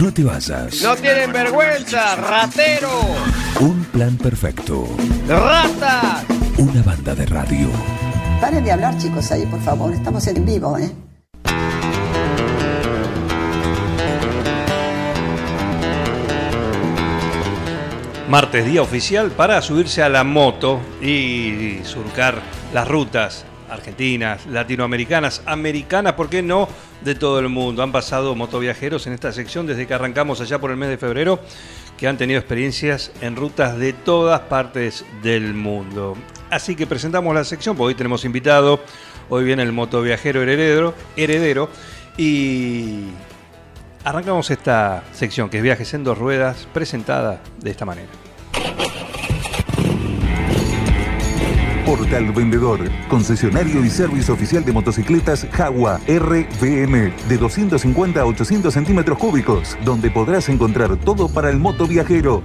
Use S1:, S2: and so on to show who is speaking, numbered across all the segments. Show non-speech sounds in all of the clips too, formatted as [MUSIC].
S1: No te vayas.
S2: No tienen vergüenza, ratero.
S1: Un plan perfecto.
S2: Rata.
S1: Una banda de radio.
S3: Paren de hablar, chicos, ahí, por favor. Estamos en vivo, ¿eh?
S4: Martes, día oficial para subirse a la moto y surcar las rutas argentinas, latinoamericanas, americanas, ¿por qué no? De todo el mundo. Han pasado motoviajeros en esta sección desde que arrancamos allá por el mes de febrero, que han tenido experiencias en rutas de todas partes del mundo. Así que presentamos la sección, porque hoy tenemos invitado, hoy viene el motoviajero heredero, heredero y arrancamos esta sección que es Viajes en dos ruedas, presentada de esta manera.
S5: Portal Vendedor, concesionario y servicio oficial de motocicletas Jaguar RVM de 250 a 800 centímetros cúbicos, donde podrás encontrar todo para el moto viajero.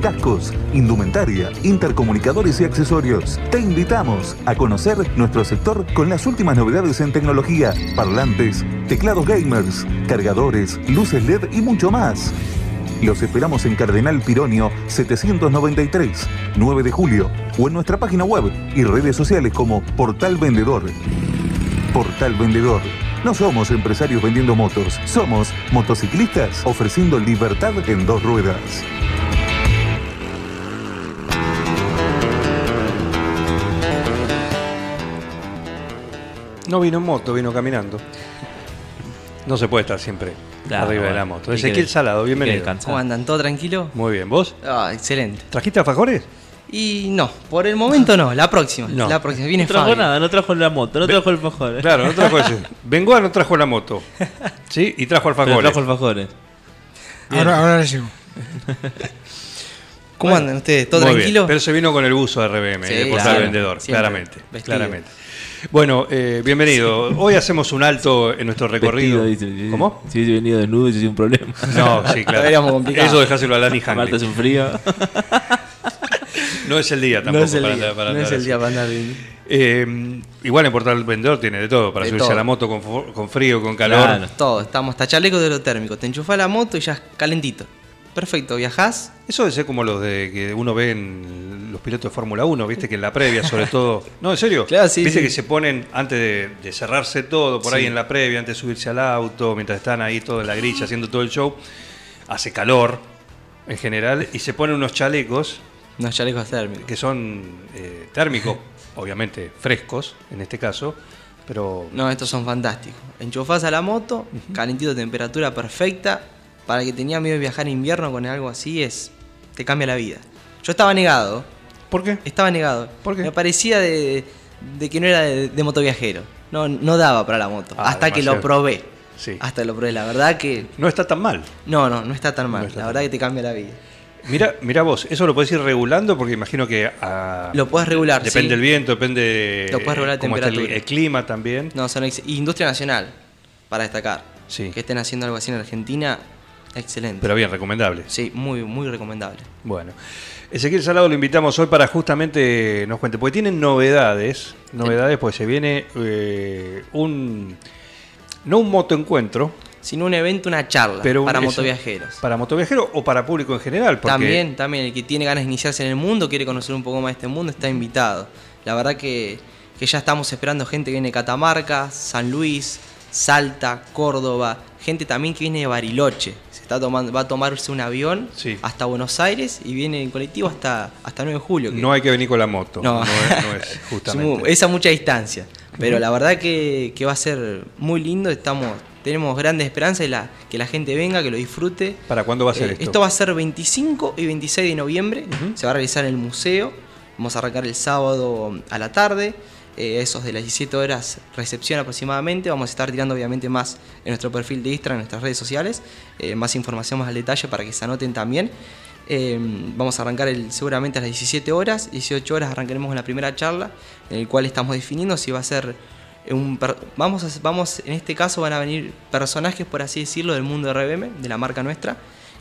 S5: Cascos, indumentaria, intercomunicadores y accesorios. Te invitamos a conocer nuestro sector con las últimas novedades en tecnología, parlantes, teclados gamers, cargadores, luces LED y mucho más. Los esperamos en Cardenal Pironio 793, 9 de julio, o en nuestra página web y redes sociales como Portal Vendedor. Portal Vendedor. No somos empresarios vendiendo motos, somos motociclistas ofreciendo libertad en dos ruedas.
S4: No vino en moto, vino caminando. No se puede estar siempre
S6: Claro,
S4: arriba de la moto. Ezequiel Salado, bienvenido.
S7: ¿Cómo andan? ¿Todo tranquilo?
S4: Muy bien, ¿vos?
S7: Ah, excelente.
S4: ¿Trajiste alfajores?
S7: Y no, por el momento no, la próxima.
S4: No.
S7: La próxima. Viene
S6: No trajo nada, no trajo la moto, no trajo el mejor.
S4: Claro, no trajo ese. [LAUGHS] Bengoa no trajo la moto. ¿Sí? Y trajo
S6: Pero
S4: alfajores.
S6: trajo alfajores.
S8: Ahora, ahora le llego.
S7: ¿Cómo andan ustedes? ¿Todo
S4: Muy
S7: tranquilo?
S4: bien, Pero se vino con el buzo de RBM,
S7: Sí,
S4: de Portal
S7: claro,
S4: Vendedor,
S7: siempre,
S4: claramente.
S7: vestido.
S4: claramente. Bueno, eh, bienvenido. Hoy hacemos un alto en nuestro recorrido.
S6: Vestido, dice, sí.
S4: ¿Cómo?
S6: Si hubiese venido desnudo, hubiese sido un problema.
S4: No, sí, claro. [LAUGHS] Eso dejáselo a Lani Hangley.
S6: es un frío.
S4: No es el día [LAUGHS] tampoco
S7: no es el
S4: para
S7: día,
S4: andar- para
S7: no es el día para andar bien.
S4: Eh, igual en Portal Vendedor tiene de todo, para
S7: De
S4: subirse
S7: todo.
S4: a la moto con, con frío, con calor.
S6: Claro.
S7: Todo, estamos hasta chaleco de lo térmico. Te enchufás la moto y ya es calentito. Perfecto, viajás.
S4: Eso debe ser como los de que uno ve en los pilotos de Fórmula 1, viste que en la previa, sobre [LAUGHS] todo. No, en serio.
S7: Claro, sí,
S4: Viste
S7: sí.
S4: que se ponen antes de, de cerrarse todo, por ahí en la previa, antes de subirse al auto, mientras están ahí todo en la grilla haciendo todo el show. Hace calor en general y se ponen unos chalecos
S7: Unos chalecos térmicos.
S4: que son eh, térmicos, [LAUGHS] obviamente frescos en este caso, pero
S7: No, estos son fantásticos. Enchufás a la moto, calentito, temperatura perfecta. Para que tenía miedo de viajar en invierno con algo así, es. te cambia la vida. Yo estaba negado,
S4: ¿por qué?
S7: estaba negado.
S4: ¿Por qué?
S7: Me parecía de, de que no era de, de motoviajero. No, no daba para la moto.
S4: Ah,
S7: hasta que lo probé.
S4: Sí.
S7: Hasta que lo probé. La verdad que.
S4: No está tan mal.
S7: No, no, no está tan mal.
S4: No está
S7: la
S4: tan
S7: verdad que te cambia la vida.
S4: Mira, mira vos, eso lo podés ir regulando porque imagino que ah,
S7: Lo puedes regular.
S4: depende
S7: sí.
S4: del viento, depende
S7: Lo puedes regular
S4: cómo está el,
S7: temperatura.
S4: el clima también.
S7: No, son ex- Industria nacional, para destacar.
S4: Sí.
S7: Que estén haciendo algo así en Argentina, excelente.
S4: Pero bien, recomendable.
S7: Sí, muy, muy recomendable.
S4: Bueno, Ezequiel Salado lo invitamos hoy para justamente nos cuente, porque tienen novedades, novedades, pues se viene eh, un, no un motoencuentro,
S7: Sino un evento, una charla
S4: pero un-
S7: para motoviajeros.
S4: Para motoviajeros o para público en general. Porque
S7: También, también, el que tiene ganas de iniciarse en el mundo, quiere conocer un poco más de este mundo, está invitado. La verdad que, que ya estamos esperando gente que viene de Catamarca, San Luis, Salta, Córdoba, gente también que viene de Bariloche. Se está tomando, va a tomarse un avión
S4: Sí.
S7: hasta Buenos Aires y viene en colectivo hasta, hasta 9 de julio. que-
S4: no hay que venir con la moto.
S7: No.
S4: No, es, no es [LAUGHS] justamente.
S7: es a mucha distancia. Pero la verdad que, que va a ser muy lindo. Estamos, tenemos grandes esperanzas de la, que la gente venga, que lo disfrute.
S4: ¿Para cuándo va a ser
S7: Eh,
S4: esto?
S7: va a ser 25 y 26 de noviembre. Se va a realizar en el museo. Vamos a arrancar el sábado a la tarde. Eh, esos de las 17 horas recepción aproximadamente. Vamos a estar tirando obviamente más en nuestro perfil de Instagram, en nuestras redes sociales. Eh, más información más al detalle para que se anoten también. Eh, vamos a arrancar el, seguramente a las 17 horas. 18 horas arrancaremos la primera charla, en el cual estamos definiendo si va a ser un... vamos, a- vamos, en este caso van a venir personajes, por así decirlo, del mundo RBM, de la marca nuestra,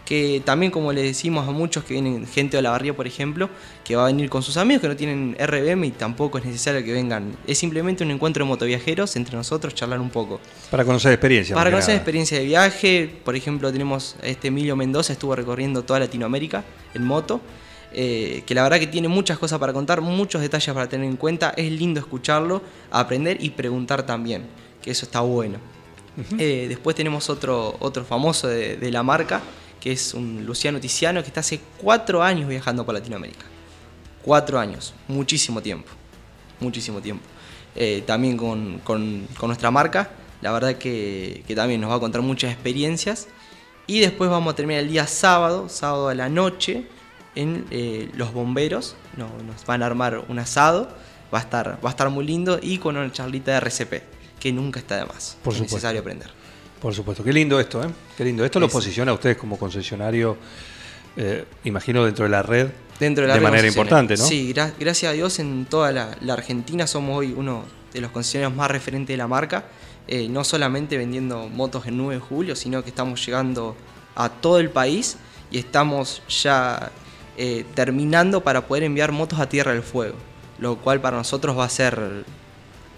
S7: que también como le decimos a muchos que vienen gente de la barría, por ejemplo, que va a venir con sus amigos que no tienen RBM y tampoco es necesario que vengan. Es simplemente un encuentro de motoviajeros entre nosotros, charlar un poco.
S4: Para conocer experiencia.
S7: Para conocer
S4: nada.
S7: experiencia de viaje, por ejemplo, tenemos a este Emilio Mendoza, estuvo recorriendo toda Latinoamérica en moto, eh, que la verdad que tiene muchas cosas para contar, muchos detalles para tener en cuenta, es lindo escucharlo, aprender y preguntar también, que eso está bueno. Eh, después tenemos otro, otro famoso de, de la marca, que es un Luciano Tiziano, que está hace cuatro años viajando por Latinoamérica. Cuatro años, muchísimo tiempo, muchísimo tiempo. Eh, también con, con- con nuestra marca, la verdad que, que también nos va a contar muchas experiencias. Y después vamos a terminar el día sábado, sábado a la noche, en eh, Los Bomberos. No- nos van a armar un asado, va a, estar, va a estar muy lindo y con una charlita de RCP, que nunca está de más.
S4: Por
S7: es
S4: supuesto.
S7: necesario aprender.
S4: Por supuesto. Qué lindo esto, ¿eh? Qué lindo. Esto lo posiciona a ustedes como concesionario, eh, imagino, dentro de la red.
S7: Dentro de la
S4: de
S7: red
S4: manera importante, ¿no?
S7: Sí, gra- gracias a Dios en toda la, la Argentina somos hoy uno de los concesionarios más referentes de la marca. Eh, no solamente vendiendo motos en 9 de julio, sino que estamos llegando a todo el país y estamos ya eh, terminando para poder enviar motos a Tierra del Fuego, lo cual para nosotros va a ser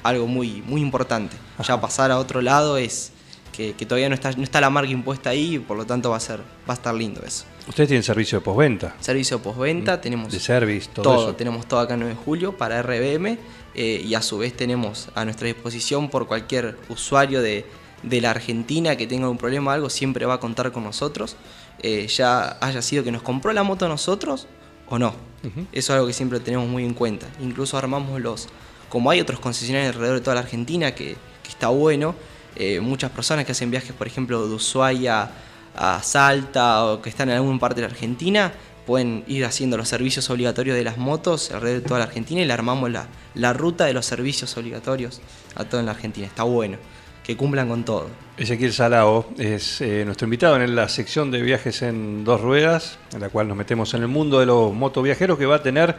S7: algo muy, muy importante. Ya pasar a otro lado es que, que todavía no está, no está la marca impuesta ahí y por lo tanto va a ser va a estar lindo eso.
S4: Ustedes tienen servicio de postventa,
S7: Servicio de postventa, tenemos
S4: de service, todo,
S7: todo,
S4: eso.
S7: tenemos todo acá en 9 de julio para RBM eh, y a su vez tenemos a nuestra disposición por cualquier usuario de, de la Argentina que tenga un problema o algo, siempre va a contar con nosotros, eh, ya haya sido que nos compró la moto a nosotros o no. Eso es algo que siempre tenemos muy en cuenta. Incluso armamos los, como hay otros concesionarios alrededor de toda la Argentina que, que está bueno, eh, muchas personas que hacen viajes, por ejemplo, de Ushuaia a Salta o que están en alguna parte de la Argentina, pueden ir haciendo los servicios obligatorios de las motos alrededor de toda la Argentina y le armamos la, la ruta de los servicios obligatorios a toda la Argentina. Está bueno, que cumplan con todo.
S4: Ezequiel Salao es eh, nuestro invitado en la sección de viajes en dos ruedas, en la cual nos metemos en el mundo de los motoviajeros, que va a tener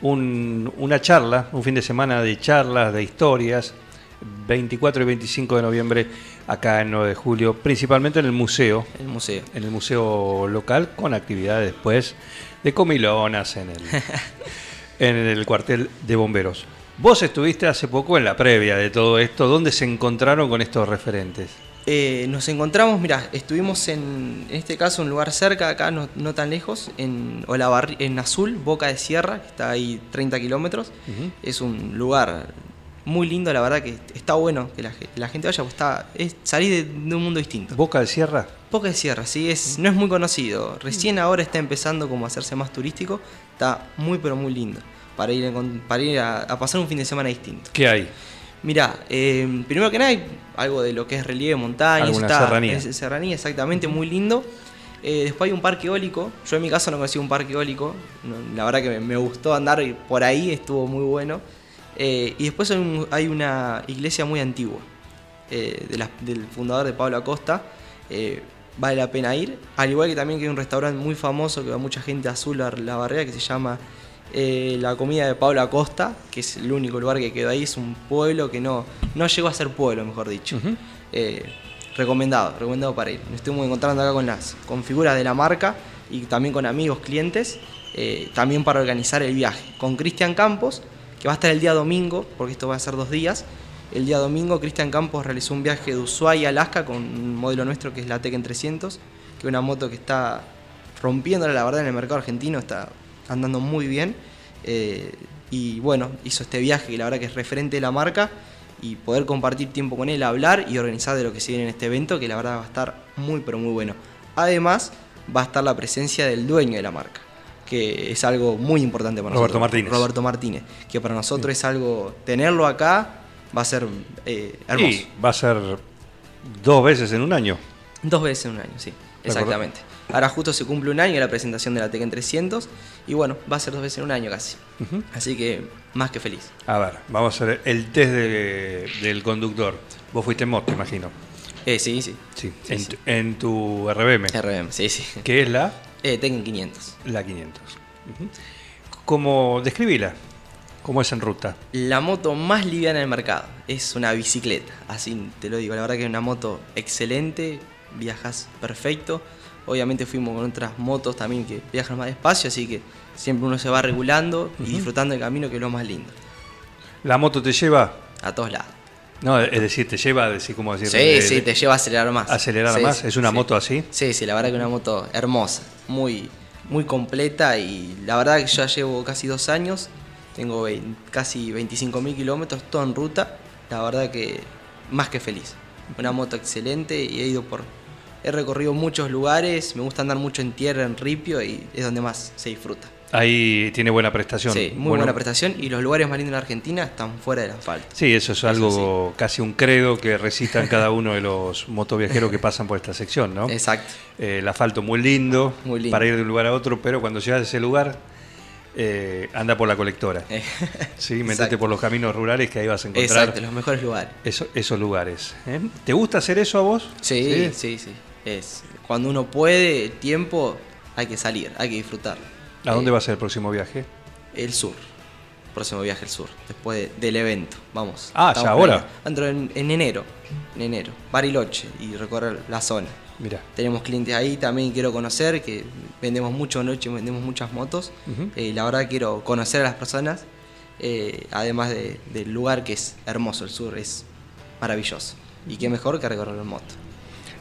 S4: un- una charla, un fin de semana de charlas, de historias, 24 y 25 de noviembre acá en 9 de julio, principalmente en el museo,
S7: El museo.
S4: en el museo local, con actividades después de comilonas en el, [LAUGHS] en el cuartel de bomberos. Vos estuviste hace poco en la previa de todo esto, ¿dónde se encontraron con estos referentes?
S7: Eh, nos encontramos, mira, estuvimos en, en este caso, un lugar cerca, acá no, no tan lejos, en Olavarri- en Azul, Boca de Sierra, que está ahí 30 kilómetros. Es un lugar muy lindo, la verdad que está bueno que la, ge- la gente vaya, pues está, es salir de, de un mundo distinto.
S4: Boca de Sierra,
S7: Boca de Sierra, sí, es, no es muy conocido. Recién ahora está empezando como a hacerse más turístico. Está muy pero muy lindo. Para ir, en- para ir a, a pasar un fin de semana distinto.
S4: ¿qué hay?
S7: Mirá, eh, primero que nada hay algo de lo que es relieve, montañas,
S4: Alguna
S7: está,
S4: serranía.
S7: es- serranía, exactamente, muy lindo. Eh, después hay un parque eólico. Yo en mi caso no conocí un parque eólico. No, la verdad que me, me gustó andar por ahí, estuvo muy bueno. Eh, y después hay, un- hay una iglesia muy antigua eh, de la- del fundador de Pablo Acosta. Eh, vale la pena ir. Al igual que también que hay un restaurante muy famoso que va mucha gente azul a la barrera que se llama La Comida de Pablo Acosta, que es el único lugar que quedó ahí. Es un pueblo que no, no llegó a ser pueblo, mejor dicho. Recomendado, recomendado para ir. Nos estuvimos encontrando acá con las con figuras de la marca y también con amigos, clientes, también para organizar el viaje. Con Cristian Campos, que va a estar el día domingo, porque esto va a ser dos días. El día domingo Cristian Campos realizó un viaje de Ushuaia a Alaska con un modelo nuestro que es la Tekken 300, que es una moto que está rompiéndola la verdad en el mercado argentino, está andando muy bien. Eh, y bueno, hizo este viaje que la verdad que es referente de la marca y poder compartir tiempo con él, hablar y organizar de lo que se viene en este evento, que la verdad va a estar muy pero muy bueno. Además, va a estar la presencia del dueño de la marca, que es algo muy importante para
S4: Roberto
S7: nosotros.
S4: Martínez.
S7: Roberto Martínez, que para nosotros es algo, tenerlo acá va a ser eh, hermoso.
S4: Y va a ser dos veces en un año.
S7: Dos veces en un año, sí, exactamente. Ahora justo se cumple un año la presentación de la Tekken 300 y bueno, va a ser dos veces en un año casi. Así que más que feliz.
S4: A ver, vamos a hacer el test de- del conductor. Vos fuiste en moto, imagino.
S7: Eh, sí, sí.
S4: Sí,
S7: Sí,
S4: en,
S7: sí.
S4: Tu, en tu RBM,
S7: RBM, sí, sí.
S4: que es la,
S7: Eh, Tekken 500.
S4: la 500. Ujú. ¿Cómo describíla? ¿Cómo es en ruta?
S7: La moto más liviana del mercado. Es una bicicleta, así te lo digo. La verdad que es una moto excelente, viajas perfecto. Obviamente fuimos con otras motos también que viajan más despacio, así que siempre uno se va regulando y disfrutando del camino, que es lo más lindo.
S4: ¿La moto te lleva?
S7: A todos lados.
S4: No, es decir, te lleva, decir, ¿cómo decir?
S7: Sí,
S4: De-
S7: sí, te lleva a acelerar más.
S4: ¿Acelerar
S7: Sí,
S4: más?
S7: sí,
S4: ¿Es una
S7: sí.
S4: moto así?
S7: Sí, sí, la verdad que una moto hermosa, muy, muy completa y la verdad que ya llevo casi dos años, tengo vein- casi 25 mil kilómetros, todo en ruta, la verdad que más que feliz. Una moto excelente y he ido por... He recorrido muchos lugares, me gusta andar mucho en tierra, en ripio y es donde más se disfruta.
S4: Ahí tiene buena prestación.
S7: Sí, muy
S4: Bueno,
S7: buena prestación y los lugares más lindos de la Argentina están fuera del asfalto.
S4: Sí, eso es algo casi un credo que recitan cada uno de los motoviajeros que pasan por esta sección, ¿no?
S7: Exacto.
S4: Eh, el asfalto muy lindo,
S7: Muy lindo.
S4: para ir de un lugar a otro, pero cuando llegas a ese lugar, eh, anda por la colectora.
S7: Eh, [LAUGHS]
S4: Sí, metete por los caminos rurales que ahí vas a encontrar
S7: Exacto, los mejores lugares.
S4: eso- esos lugares. ¿eh? ¿Te gusta hacer eso a vos?
S7: Sí, sí, sí, Es cuando uno puede, tiempo, hay que salir, hay que disfrutar.
S4: ¿A dónde
S7: Eh,
S4: va a ser el próximo viaje?
S7: El sur. Próximo viaje al sur, después de- del evento. Vamos.
S4: Ah, ya ahora.
S7: Dentro en, en enero. En enero. Bariloche y recorrer la zona.
S4: Mira.
S7: Tenemos clientes ahí, también quiero conocer, que vendemos mucho noche, vendemos muchas motos.
S4: Ujú.
S7: Eh, la verdad quiero conocer a las personas, eh, además de- del lugar que es hermoso, el sur es maravilloso. Y qué mejor que recorrer en moto.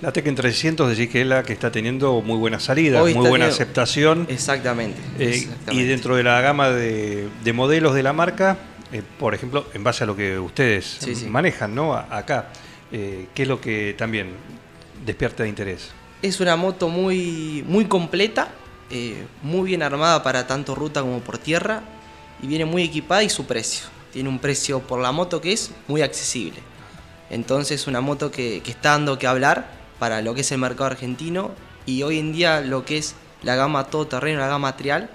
S4: La Tekken 300 decís que es la que está teniendo muy buena salida,
S7: Hoy
S4: muy buena
S7: teniendo-
S4: aceptación.
S7: Exactamente.
S4: Eh, y dentro de la gama de, de modelos de la marca, eh, por ejemplo, en base a lo que ustedes
S7: Sí, sí.
S4: manejan, ¿no? A- Acá, eh, ¿qué es lo que también despierta de interés?
S7: Es una moto muy, muy completa, muy bien armada para tanto ruta como por tierra y viene muy equipada y su precio. Tiene un precio por la moto que es muy accesible. Entonces una moto que, que está dando que hablar para lo que es el mercado argentino y hoy en día lo que es la gama todoterreno, la gama trial,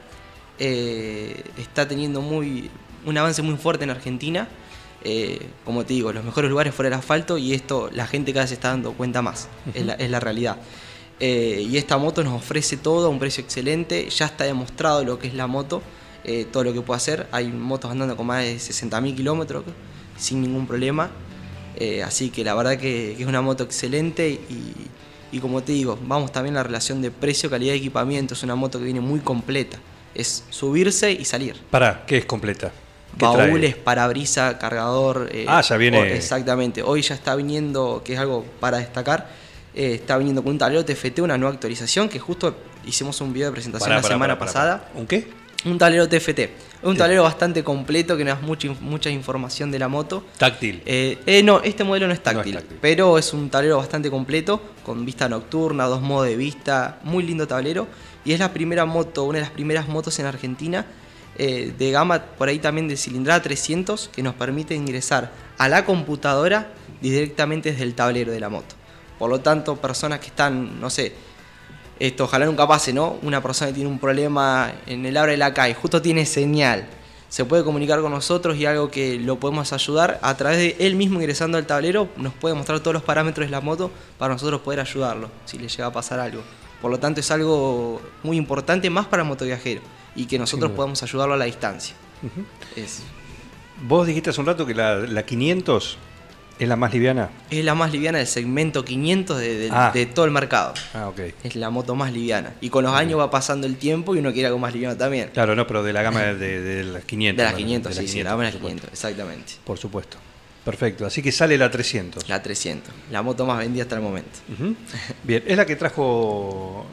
S7: eh, está teniendo muy, un avance muy fuerte en Argentina. Eh, como te digo, los mejores lugares fuera del asfalto y esto la gente cada vez se está dando cuenta más, es, la, es la realidad. Eh, y esta moto nos ofrece todo a un precio excelente, ya está demostrado lo que es la moto, eh, todo lo que puede hacer. Hay motos andando con más de 60.000 kilómetros sin ningún problema. Eh, así que la verdad que, que es una moto excelente y, y como te digo, vamos también a la relación de precio, calidad de equipamiento. Es una moto que viene muy completa. Es subirse y salir.
S4: Para, ¿qué es completa? ¿Qué trae?
S7: Baúles, parabrisa, cargador. eh,
S4: Ah, ya viene-
S7: exactamente. Hoy ya está viniendo, que es algo para destacar, eh, está viniendo con un tablero TFT, una nueva actualización, que justo hicimos un video de presentación
S4: Pará,
S7: la
S4: pará,
S7: semana
S4: pará,
S7: pasada.
S4: ¿Un qué?
S7: Un tablero TFT. Un tablero bastante completo que nos da mucha, mucha información de la moto.
S4: Táctil.
S7: Eh, eh, no, este modelo no es, táctil,
S4: No es táctil.
S7: pero es un tablero bastante completo, con vista nocturna, dos modos de vista, muy lindo tablero. Y es la primera moto, una de las primeras motos en Argentina eh, de gama por ahí también de cilindrada 300 que nos permite ingresar a la computadora directamente desde el tablero de la moto. Por lo tanto, personas que están, no sé, esto ojalá nunca pase, ¿no? Una persona que tiene un problema en el abre de la calle, justo tiene señal, se puede comunicar con nosotros y algo que lo podemos ayudar a través de él mismo ingresando al tablero, nos puede mostrar todos los parámetros de la moto para nosotros poder ayudarlo si le llega a pasar algo. Por lo tanto, es algo muy importante más para el motoviajero y que nosotros podamos ayudarlo a la distancia. es,
S4: Vos dijiste hace un rato que la, la 500 es la más liviana.
S7: es la más liviana del segmento 500 de, de-
S4: Ah.
S7: de todo el mercado.
S4: Ah, ok.
S7: Es la moto más liviana. Y con los años va pasando el tiempo y uno quiere algo más liviano también.
S4: Claro, no, pero de la gama de, de las 500.
S7: De las
S4: ¿no?
S7: 500,
S4: De
S7: sí, sí, la gama de las
S4: por supuesto.
S7: 500, exactamente.
S4: Por supuesto. Perfecto. Así que sale la 300.
S7: La 300, la moto más vendida hasta el momento.
S4: Bien, es la que trajo,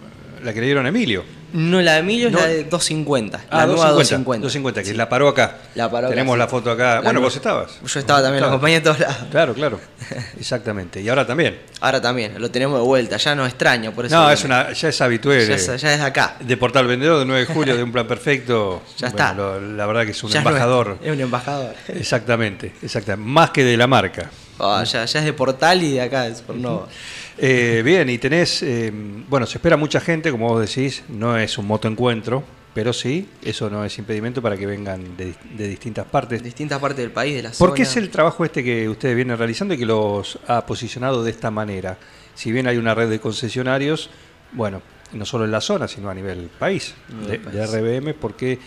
S4: la que le dieron a Emilio.
S7: No, la de Emilio
S4: No.
S7: es la de 250.
S4: Ah,
S7: la nueva
S4: 250.
S7: 250.
S4: 250, que
S7: Sí.
S4: la paró acá.
S7: La paró
S4: Tenemos la foto acá.
S7: La
S4: bueno,
S7: nueva-
S4: vos estabas.
S7: Yo estaba también, la
S4: Claro.
S7: acompañé a todos lados.
S4: Claro, claro. [LAUGHS] Exactamente. Y ahora también.
S7: Ahora también, lo tenemos de vuelta, ya no extraño, por eso.
S4: No, es una, ya es habitual.
S7: Ya,
S4: eh,
S7: es- ya es de acá.
S4: De Portal Vendedor de 9 de julio, de un plan [LAUGHS] perfecto.
S7: Ya
S4: Bueno,
S7: está.
S4: lo- la verdad que es un
S7: Ya no es-
S4: embajador. [LAUGHS]
S7: Es, un embajador.
S4: Exactamente, exactamente. Más que de la marca.
S7: Ah, ya, ya es de Portal y de acá, es por no.
S4: Eh, bien, y tenés, eh, bueno, se espera mucha gente, como vos decís, no es un motoencuentro, pero sí, eso no es impedimento para que vengan de, de distintas partes.
S7: distintas partes del país, de la
S4: ¿Por qué
S7: zona.
S4: es el trabajo este que ustedes vienen realizando y que los ha posicionado de esta manera? Si bien hay una red de concesionarios, bueno, no solo en la zona, sino a nivel país, de. RBM, ¿por qué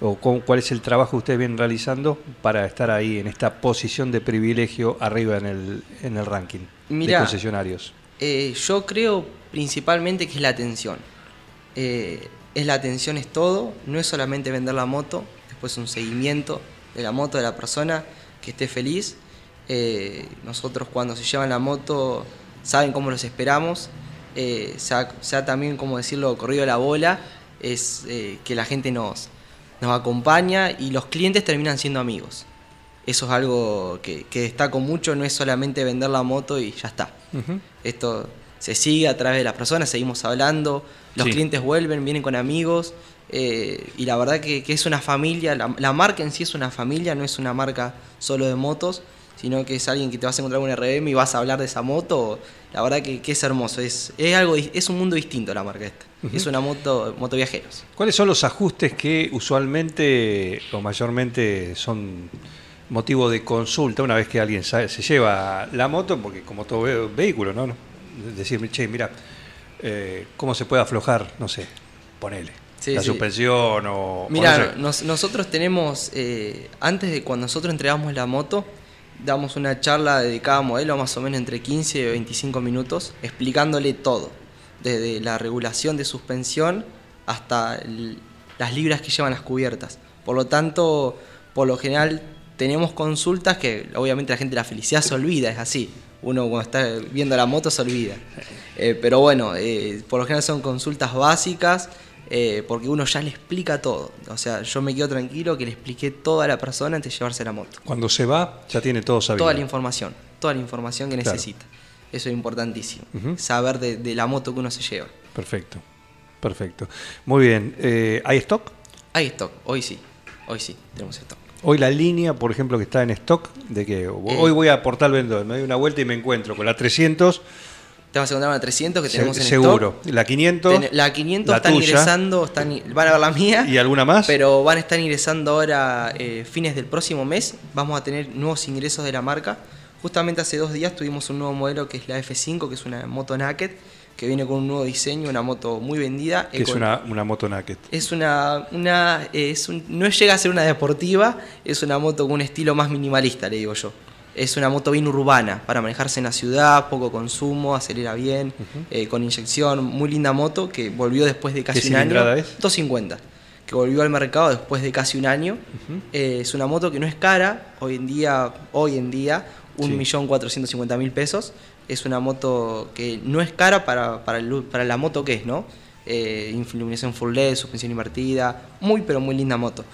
S4: o con- cuál es el trabajo que ustedes vienen realizando para estar ahí en esta posición de privilegio arriba en el, en el ranking
S7: Mirá,
S4: de concesionarios?
S7: Eh, yo creo principalmente que es la atención. Eh, es la atención es todo, no es solamente vender la moto, después un seguimiento de la moto de la persona que esté feliz. Eh, nosotros cuando se llevan la moto saben cómo los esperamos, eh, sea, también, como decirlo, corrido la bola, es que la gente nos, nos acompaña y los clientes terminan siendo amigos. Eso es algo que, que destaco mucho, no es solamente vender la moto y ya está. Esto se sigue a través de las personas, seguimos hablando, los
S4: Sí.
S7: clientes vuelven, vienen con amigos eh, y la verdad que, que es una familia, la, la marca en sí es una familia, no es una marca solo de motos, sino que es alguien que te vas a encontrar con un RM y vas a hablar de esa moto. La verdad que, que es hermoso, es, es, algo, es un mundo distinto la marca esta. Es una moto, moto viajeros.
S4: ¿Cuáles son los ajustes que usualmente o mayormente son motivo de consulta una vez que alguien se lleva la moto? Porque como todo ve- vehículo, ¿no? Decirme, che, mira, eh, ¿cómo se puede aflojar? No sé, ponele.
S7: Sí,
S4: la
S7: sí.
S4: suspensión o... o
S7: Mira,
S4: no sé.
S7: nos- nosotros tenemos, eh, antes de cuando nosotros entregamos la moto, damos una charla de cada modelo, más o menos entre 15 y 25 minutos, explicándole todo, desde la regulación de suspensión hasta el- las libras que llevan las cubiertas. Por lo tanto, por lo general tenemos consultas que obviamente la gente la felicidad se olvida, es así. Uno cuando está viendo la moto se olvida. Eh, pero bueno, eh, por lo general son consultas básicas eh, porque uno ya le explica todo. O sea, yo me quedo tranquilo que le expliqué toda a la persona antes de llevarse la moto.
S4: Cuando se va, ya tiene todo sabido.
S7: Toda la información, toda la información que
S4: Claro.
S7: necesita. Eso es importantísimo. Saber de, de la moto que uno se lleva.
S4: Perfecto, perfecto. Muy bien. ¿Hay stock?
S7: Hay stock, hoy sí, hoy sí, tenemos stock.
S4: Hoy la línea, por ejemplo, que está en stock, de que
S7: Eh.
S4: hoy voy a Portal Vendedor, me doy una vuelta y me encuentro con la 300,
S7: Te vas a encontrar una 300 que
S4: se-
S7: tenemos en
S4: seguro.
S7: stock.
S4: La 500,
S7: Ten- la 500
S4: la
S7: están
S4: tuya,
S7: ingresando, están, van a ver la mía.
S4: ¿Y alguna más?
S7: Pero van a estar ingresando ahora eh, fines del próximo mes. Vamos a tener nuevos ingresos de la marca. Justamente hace dos días tuvimos un nuevo modelo que es la F5, que es una moto naked, que viene con un nuevo diseño, una moto muy vendida.
S4: que es
S7: Eco-
S4: una, una moto naked.
S7: es una, una eh, es un- no llega a ser una deportiva, es una moto con un estilo más minimalista, le digo yo. Es una moto bien urbana para manejarse en la ciudad, poco consumo, acelera bien, eh, con inyección, muy linda moto que volvió después de casi
S4: ¿Qué
S7: un año.
S4: es?
S7: 250, que volvió al mercado después de casi un año. Eh, es una moto que no es cara, hoy en día, hoy en día,
S4: Sí.
S7: 1.450.000 pesos. Es una moto que no es cara para, para, el- para la moto que es, ¿no? Eh, iluminación full LED, suspensión invertida, muy pero muy linda moto.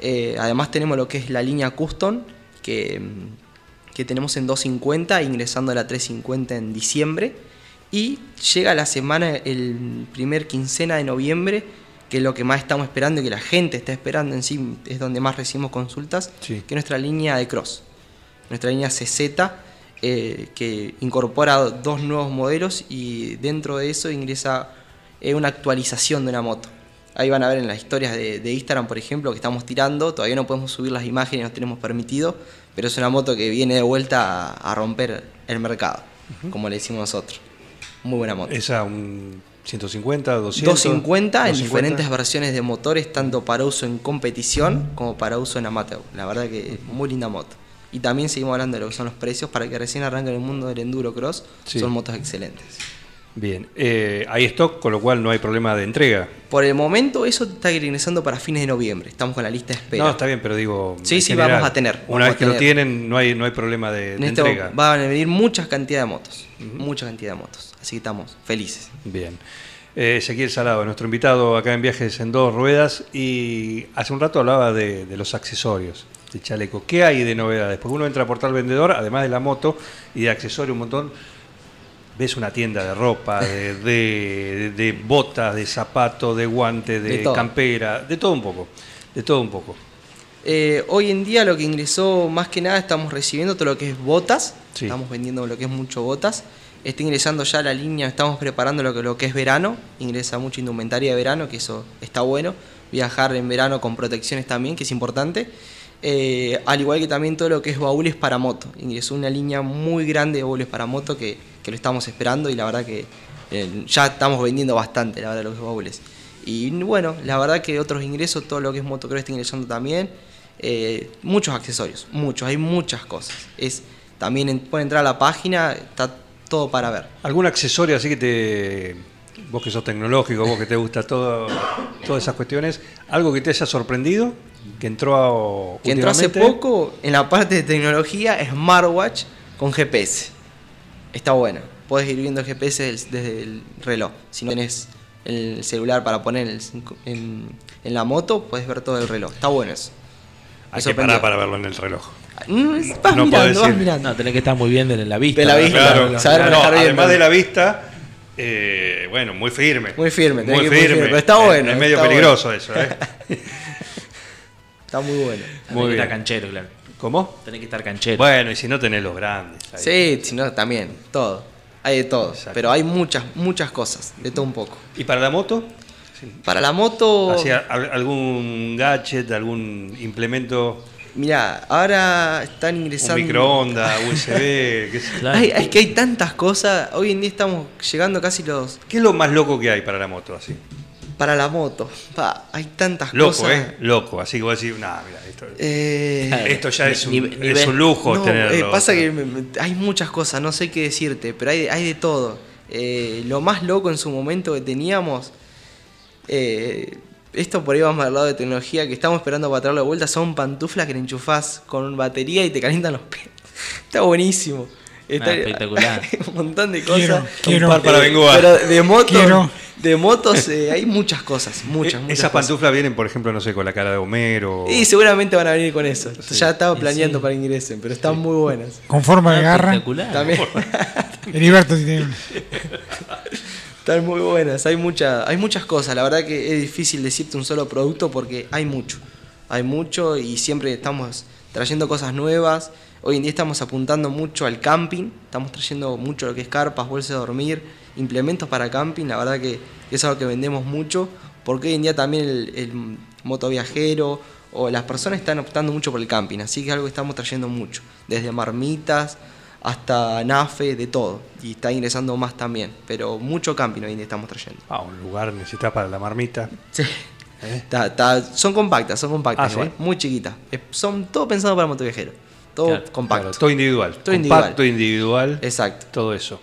S7: Eh, además tenemos lo que es la línea Custom, que, mm, que tenemos en 250, ingresando a la 350 en diciembre. Y llega la semana, el primer quincena de noviembre, que es lo que más estamos esperando y que la gente está esperando en sí, es donde más recibimos consultas,
S4: Sí.
S7: que es nuestra línea de cross. Nuestra línea CZ, eh, que incorpora dos nuevos modelos y dentro de eso ingresa eh, una actualización de una moto. Ahí van a ver en las historias de, de Instagram, por ejemplo, que estamos tirando. Todavía no podemos subir las imágenes, no tenemos permitido, pero es una moto que viene de vuelta a, a romper el mercado, como le decimos nosotros. Muy buena moto.
S4: Esa, un 150, 200.
S7: 250 en
S4: 250.
S7: diferentes versiones de motores, tanto para uso en competición como para uso en amateur. La verdad que muy linda moto. Y también seguimos hablando de lo que son los precios para que recién arranquen el mundo del enduro cross.
S4: Sí.
S7: Son motos excelentes.
S4: Bien, eh, hay stock, con lo cual no hay problema de entrega.
S7: Por el momento eso está ingresando para fines de noviembre. Estamos con la lista de espera.
S4: No, está bien, pero digo.
S7: Sí, sí,
S4: general,
S7: vamos a tener,
S4: Una vez que lo tienen, no hay, no hay problema de, entrega.
S7: van a venir muchas cantidades de motos. Mucha cantidad de motos. Así que estamos felices.
S4: Bien. Eh, Ezequiel Salado, nuestro invitado acá en Viajes en Dos Ruedas, y hace un rato hablaba de, de los accesorios de chaleco. ¿Qué hay de novedades? Porque uno entra a Portal Vendedor, además de la moto y de accesorios, un montón. Ves una tienda de ropa, de, [LAUGHS] de- de botas, de zapatos, de guantes, de, campera, de todo un poco. De todo un poco.
S7: Eh, hoy en día lo que ingresó más que nada estamos recibiendo todo lo que es botas.
S4: Sí.
S7: Estamos vendiendo lo que es mucho botas. Está ingresando ya la línea, estamos preparando lo que, lo que es verano. Ingresa mucha indumentaria de verano, que eso está bueno. Viajar en verano con protecciones también, que es importante. Eh, al igual que también todo lo que es baúles para moto. Ingresó una línea muy grande de baúles para moto que, lo estamos esperando y la verdad que eh, ya estamos vendiendo bastante, la verdad, lo que es baúles. Y bueno, la verdad que otros ingresos, todo lo que es motocross está ingresando también. Eh, muchos accesorios, muchos, hay muchas cosas. Es, también en- pueden entrar a la página, está todo para ver.
S4: ¿Algún accesorio así que te. Vos que sos tecnológico, vos que te gusta todo, todas esas cuestiones, algo que te haya sorprendido, que entró a,
S7: Que entró hace poco en la parte de tecnología, smartwatch con GPS. Está bueno. Puedes ir viendo el GPS desde el reloj. Si no tenés el celular para poner el cinco- en, en la moto, puedes ver todo el reloj. Está bueno eso.
S4: Hay que parar para verlo en el reloj.
S7: Mm, Vas
S4: No
S7: mirando, vas mirando.
S6: No, tenés que estar muy bien de la vista.
S7: De la vista, claro. saber
S4: No,
S7: manejar bien,
S4: además
S7: ¿no?
S4: de la vista, eh, bueno, muy firme.
S7: Muy firme,
S4: Muy firme.
S7: firme, pero está
S4: Es-
S7: bueno,
S4: Es medio
S7: está
S4: peligroso eso, ¿eh? [LAUGHS]
S7: Está muy bueno.
S6: Tenés
S4: Muy
S6: que
S4: bien.
S6: estar canchero, claro.
S4: ¿Cómo?
S6: Tenés que estar canchero.
S4: Bueno, y si no tenés los grandes. ahí.
S7: Sí, si no, también. Todo. Hay de todo.
S4: Exacto.
S7: Pero hay muchas, muchas cosas. De todo un poco.
S4: ¿Y para la moto?
S7: Para la moto.
S4: ¿Hacía al- algún gadget, algún implemento,
S7: Mira, ahora están
S4: un
S7: ingresando.
S4: microondas, USB? [LAUGHS] ¿qué, sé-
S6: Claro.
S7: Ay, es que hay tantas cosas. Hoy en día estamos llegando casi los.
S4: qué es lo más loco que hay para la moto? Así.
S7: Para la moto. Pa, hay tantas
S4: Loco,
S7: cosas.
S4: ¿eh? Loco. Así que vos decís, nah, mira, esto,
S7: Eh, [LAUGHS]
S4: esto ya es un,
S6: Ni-
S4: es un lujo
S7: no,
S4: tenerlo.
S7: eh, pasa
S4: o sea.
S7: que me- me- hay muchas cosas, no sé qué decirte, pero hay, hay de todo. Eh, lo más loco en su momento que teníamos, eh, esto por ahí vamos al lado de tecnología, que estamos esperando para traerlo de vuelta, son pantuflas que le enchufás con batería y te calientan los pies. [LAUGHS] Está buenísimo. Está-
S6: espectacular.
S7: hay [LAUGHS] un montón de
S8: Quiero,
S7: cosas.
S8: quiero.
S4: par para Bengoa.
S7: Pero de motos,
S8: Quiero.
S7: De motos eh, hay muchas cosas, muchas,
S4: Eh,
S7: muchas
S4: Esas
S7: cosas.
S4: pantuflas vienen, por ejemplo, no sé, con la cara de Homero.
S7: Y seguramente van a venir con eso. Ya estaba planeando
S6: sí.
S7: para que ingresen, pero están muy buenas.
S8: Con forma de
S6: Ah,
S8: garra.
S7: También [LAUGHS]
S8: Heriberto tiene
S7: están muy buenas. Hay, mucha, hay muchas cosas. La verdad que es difícil decirte un solo producto porque hay mucho. Hay mucho y siempre estamos trayendo cosas nuevas. Hoy en día estamos apuntando mucho al camping. Estamos trayendo mucho lo que es carpas, bolsas de dormir, implementos para camping. La verdad que es algo que vendemos mucho porque hoy en día también el, el motoviajero o las personas están optando mucho por el camping. Así que es algo que estamos trayendo mucho. Desde marmitas hasta nafe, de todo. Y está ingresando más también. Pero mucho camping hoy en día estamos trayendo.
S4: Ah, un lugar necesitas para la marmita.
S7: Sí. Está- son compactas, son compactas,
S4: Ah,
S7: muy chiquitas. Son todo pensado para motoviajero. Todo
S6: Claro,
S7: compacto.
S4: Claro, todo individual.
S7: Todo
S4: Compacto, individual.
S7: Exacto.
S4: Todo eso.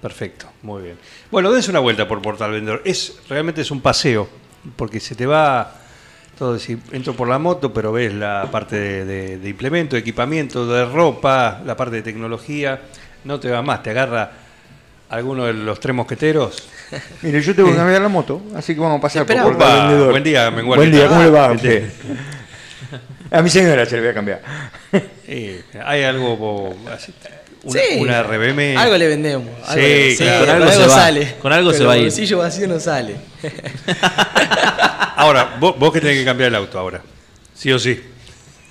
S4: Perfecto, muy bien. Bueno, dense una vuelta por Portal Vendedor. Es, realmente es un paseo, porque se te va todo. Si entro por la moto, pero ves la parte de, de- de implemento, de equipamiento, de ropa, la parte de tecnología. No te va más, te agarra alguno de los tres mosqueteros. [LAUGHS]
S9: Mire, yo tengo que cambiar la moto, así que vamos a pasar por Portal
S4: Opa,
S9: Vendedor.
S4: buen día, Mengual,
S9: Buen
S4: ¿qué
S9: día? ¿cómo le va [LAUGHS] a mi señora se le voy a cambiar.
S4: Eh, hay algo, así, una,
S7: Sí.
S4: una RBM.
S7: Algo le vendemos.
S4: Sí,
S7: algo le-
S4: claro.
S6: Con algo
S7: con
S6: se va.
S7: sale.
S6: Con algo se
S7: Pero
S6: va a ir.
S7: bolsillo vacío no sale.
S4: Ahora, vos, vos que tenés que cambiar el auto ahora. Sí o sí.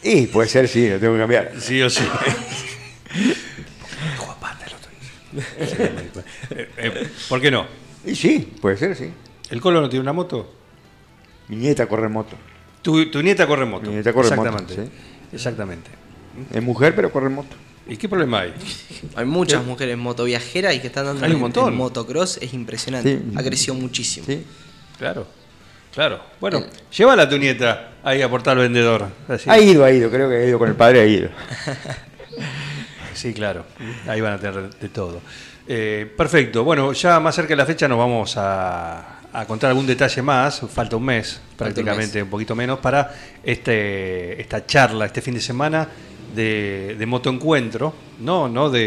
S9: Y puede ser, sí, lo tengo que cambiar.
S4: Sí o sí. Eh, eh, ¿Por qué no?
S9: Y sí, puede ser, sí.
S4: ¿El Colo no tiene una moto?
S9: Mi nieta corre moto.
S4: Tu, tu nieta corre moto.
S9: Mi nieta corre moto,
S4: Exactamente. Exactamente.
S9: Es mujer, pero corre moto.
S4: ¿Y qué problema hay?
S7: Hay muchas mujeres motoviajeras y que están dando
S4: Hay un
S7: en-
S4: montón.
S7: en motocross. Es impresionante.
S9: Sí.
S7: Ha crecido muchísimo.
S9: Sí.
S4: Claro. Claro. Bueno, llévala a tu nieta ahí a portal vendedor. Así.
S9: Ha ido, ha ido, creo que ha ido con el padre, ha ido. [LAUGHS]
S4: Sí, claro. Ahí van a tener de todo. Eh, perfecto. Bueno, ya más cerca de la fecha nos vamos a, a contar algún detalle más. Falta un mes, prácticamente, un,
S7: mes.
S4: poquito menos, para este, esta charla, este fin de semana de, de motoencuentro. No, no de,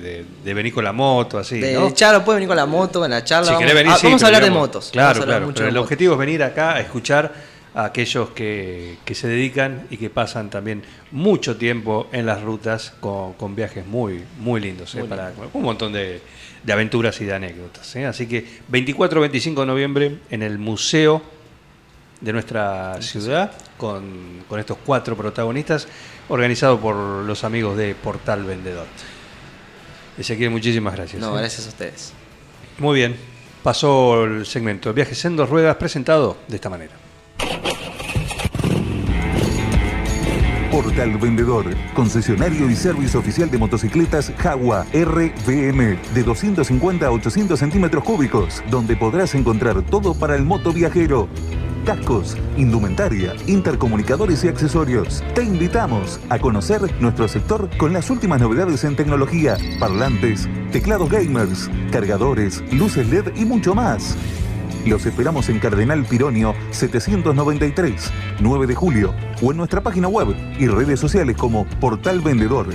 S4: de- de venir con la moto, así.
S7: De
S4: ¿no?
S7: charla, puede venir con la moto, en la charla.
S4: Si
S7: vamos,
S4: querés venir,
S7: ah,
S4: sí,
S7: vamos a hablar de motos.
S4: Claro,
S7: a
S4: claro. Pero el
S7: motos.
S4: objetivo es venir acá a escuchar a aquellos que, que se dedican y que pasan también mucho tiempo en las rutas con, con viajes muy, muy lindos, ¿eh? para un montón de, de aventuras y de anécdotas. ¿eh? Así que 24-25 de noviembre en el Museo de nuestra ciudad con, con estos cuatro protagonistas organizado por los amigos de Portal Vendedor. Ezequiel, muchísimas gracias.
S7: No,
S4: ¿eh?
S7: gracias a ustedes.
S4: Muy bien. Pasó el segmento de viajes en dos ruedas presentado de esta manera.
S5: Portal Vendedor, concesionario y servicio oficial de motocicletas Jaguar RVM de 250 a 800 centímetros cúbicos, donde podrás encontrar todo para el moto viajero. cascos, indumentaria, intercomunicadores y accesorios. Te invitamos a conocer nuestro sector con las últimas novedades en tecnología, parlantes, teclados gamers, cargadores, luces LED y mucho más. Los esperamos en Cardenal Pironio 793, 9 de julio, o en nuestra página web y redes sociales como Portal Vendedor.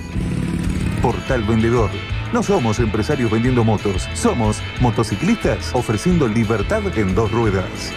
S5: Portal Vendedor. No somos empresarios vendiendo motos, somos motociclistas ofreciendo libertad en dos ruedas.